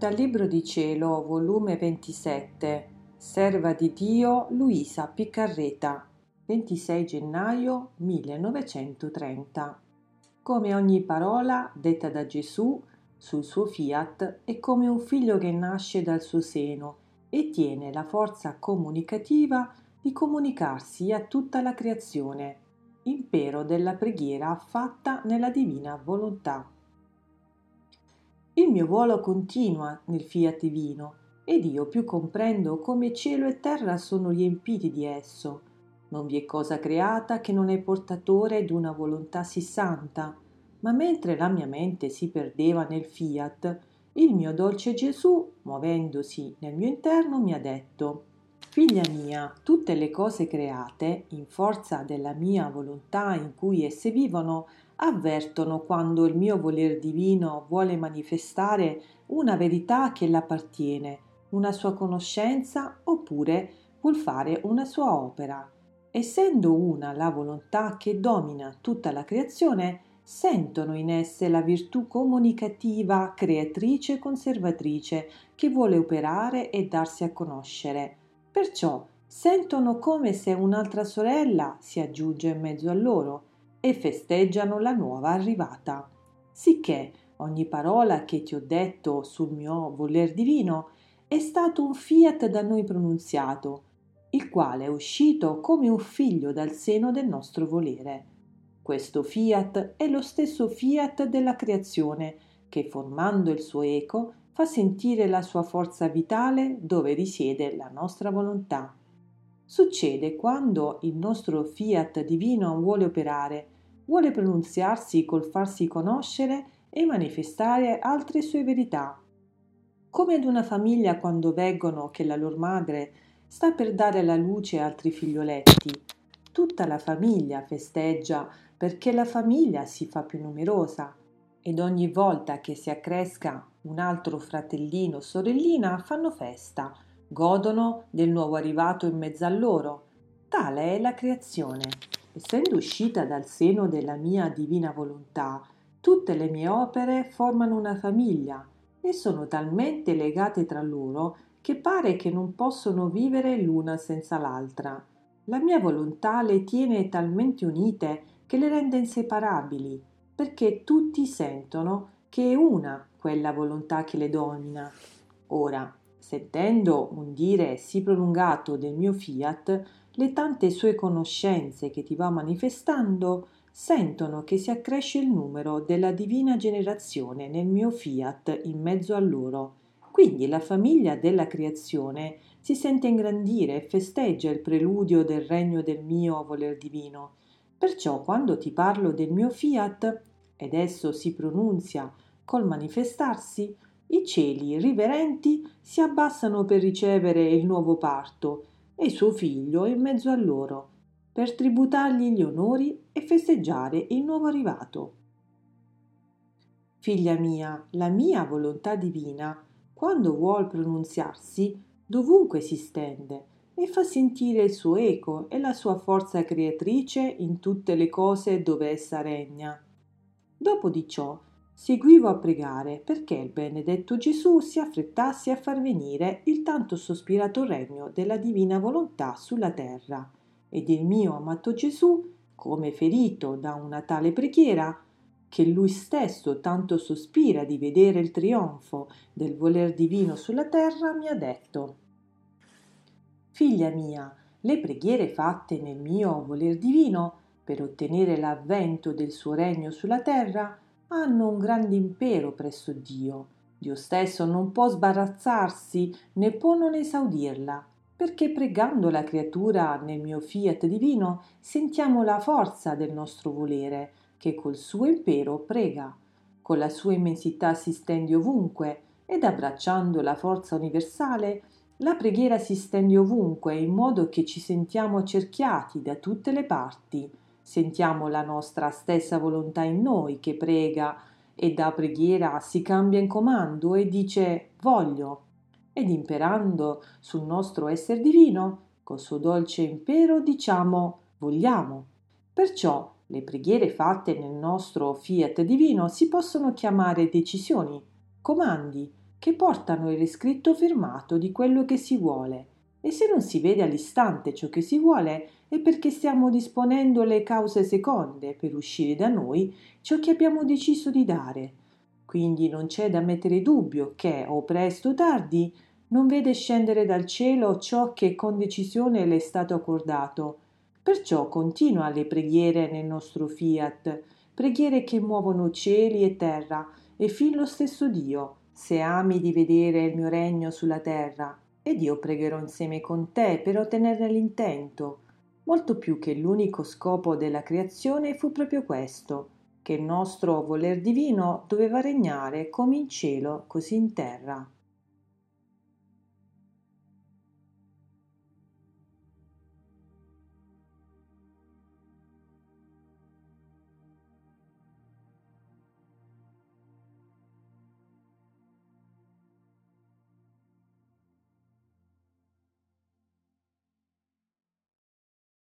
Dal Libro di Cielo, volume 27, Serva di Dio Luisa Piccarreta, 26 gennaio 1930. Come ogni parola detta da Gesù sul suo fiat è come un figlio che nasce dal suo seno e tiene la forza comunicativa di comunicarsi a tutta la creazione, impero della preghiera fatta nella divina volontà. Il mio volo continua nel fiat divino ed io più comprendo come cielo e terra sono riempiti di esso. Non vi è cosa creata che non è portatore d'una volontà sì santa, ma mentre la mia mente si perdeva nel fiat, il mio dolce Gesù, muovendosi nel mio interno, mi ha detto Figlia mia, tutte le cose create, in forza della mia volontà in cui esse vivono, avvertono quando il mio voler divino vuole manifestare una verità che l'appartiene, una sua conoscenza oppure vuol fare una sua opera. Essendo una la volontà che domina tutta la creazione, sentono in esse la virtù comunicativa, creatrice e conservatrice che vuole operare e darsi a conoscere. Perciò sentono come se un'altra sorella si aggiunge in mezzo a loro e festeggiano la nuova arrivata. Sicché ogni parola che ti ho detto sul mio voler divino è stato un fiat da noi pronunziato, il quale è uscito come un figlio dal seno del nostro volere. Questo fiat è lo stesso fiat della creazione che, formando il suo eco, fa sentire la sua forza vitale dove risiede la nostra volontà. Succede quando il nostro fiat divino vuole operare, vuole pronunziarsi col farsi conoscere e manifestare altre sue verità. Come ad una famiglia quando veggono che la loro madre sta per dare alla luce altri figlioletti. Tutta la famiglia festeggia perché la famiglia si fa più numerosa ed ogni volta che si accresca un altro fratellino o sorellina fanno festa, godono del nuovo arrivato in mezzo a loro. Tale è la creazione. Essendo uscita dal seno della mia divina volontà, tutte le mie opere formano una famiglia e sono talmente legate tra loro che pare che non possono vivere l'una senza l'altra. La mia volontà le tiene talmente unite che le rende inseparabili, perché tutti sentono che è una quella volontà che le domina. Ora, sentendo un dire sì prolungato del mio fiat, le tante sue conoscenze che ti va manifestando sentono che si accresce il numero della divina generazione nel mio fiat in mezzo a loro. Quindi la famiglia della creazione si sente ingrandire e festeggia il preludio del regno del mio voler divino. Perciò quando ti parlo del mio fiat, ed esso si pronunzia col manifestarsi, i cieli riverenti si abbassano per ricevere il nuovo parto e suo figlio in mezzo a loro, per tributargli gli onori e festeggiare il nuovo arrivato. Figlia mia, la mia volontà divina, quando vuol pronunziarsi, dovunque si stende e fa sentire il suo eco e la sua forza creatrice in tutte le cose dove essa regna. Dopo di ciò seguivo a pregare perché il benedetto Gesù si affrettasse a far venire il tanto sospirato regno della divina volontà sulla terra. Ed il mio amato Gesù, come ferito da una tale preghiera, che lui stesso tanto sospira di vedere il trionfo del voler divino sulla terra, mi ha detto Figlia mia, le preghiere fatte nel mio voler divino per ottenere l'avvento del suo regno sulla terra hanno un grande impero presso Dio. Dio stesso non può sbarazzarsi né può non esaudirla, perché pregando la creatura nel mio fiat divino sentiamo la forza del nostro volere, che col suo impero prega. Con la sua immensità si stende ovunque, ed abbracciando la forza universale, la preghiera si stende ovunque, in modo che ci sentiamo cerchiati da tutte le parti, Sentiamo la nostra stessa volontà in noi che prega e da preghiera si cambia in comando e dice voglio ed imperando sul nostro essere divino col suo dolce impero diciamo vogliamo. Perciò le preghiere fatte nel nostro fiat divino si possono chiamare decisioni, comandi, che portano il riscritto firmato di quello che si vuole. E se non si vede all'istante ciò che si vuole, è perché stiamo disponendo le cause seconde per uscire da noi ciò che abbiamo deciso di dare. Quindi non c'è da mettere dubbio che, o presto o tardi, non vede scendere dal cielo ciò che con decisione le è stato accordato. Perciò continua le preghiere nel nostro fiat, preghiere che muovono cieli e terra, e fin lo stesso Dio, se ami di vedere il mio regno sulla terra, ed io pregherò insieme con te per ottenere l'intento, molto più che l'unico scopo della creazione fu proprio questo, che il nostro voler divino doveva regnare come in cielo così in terra.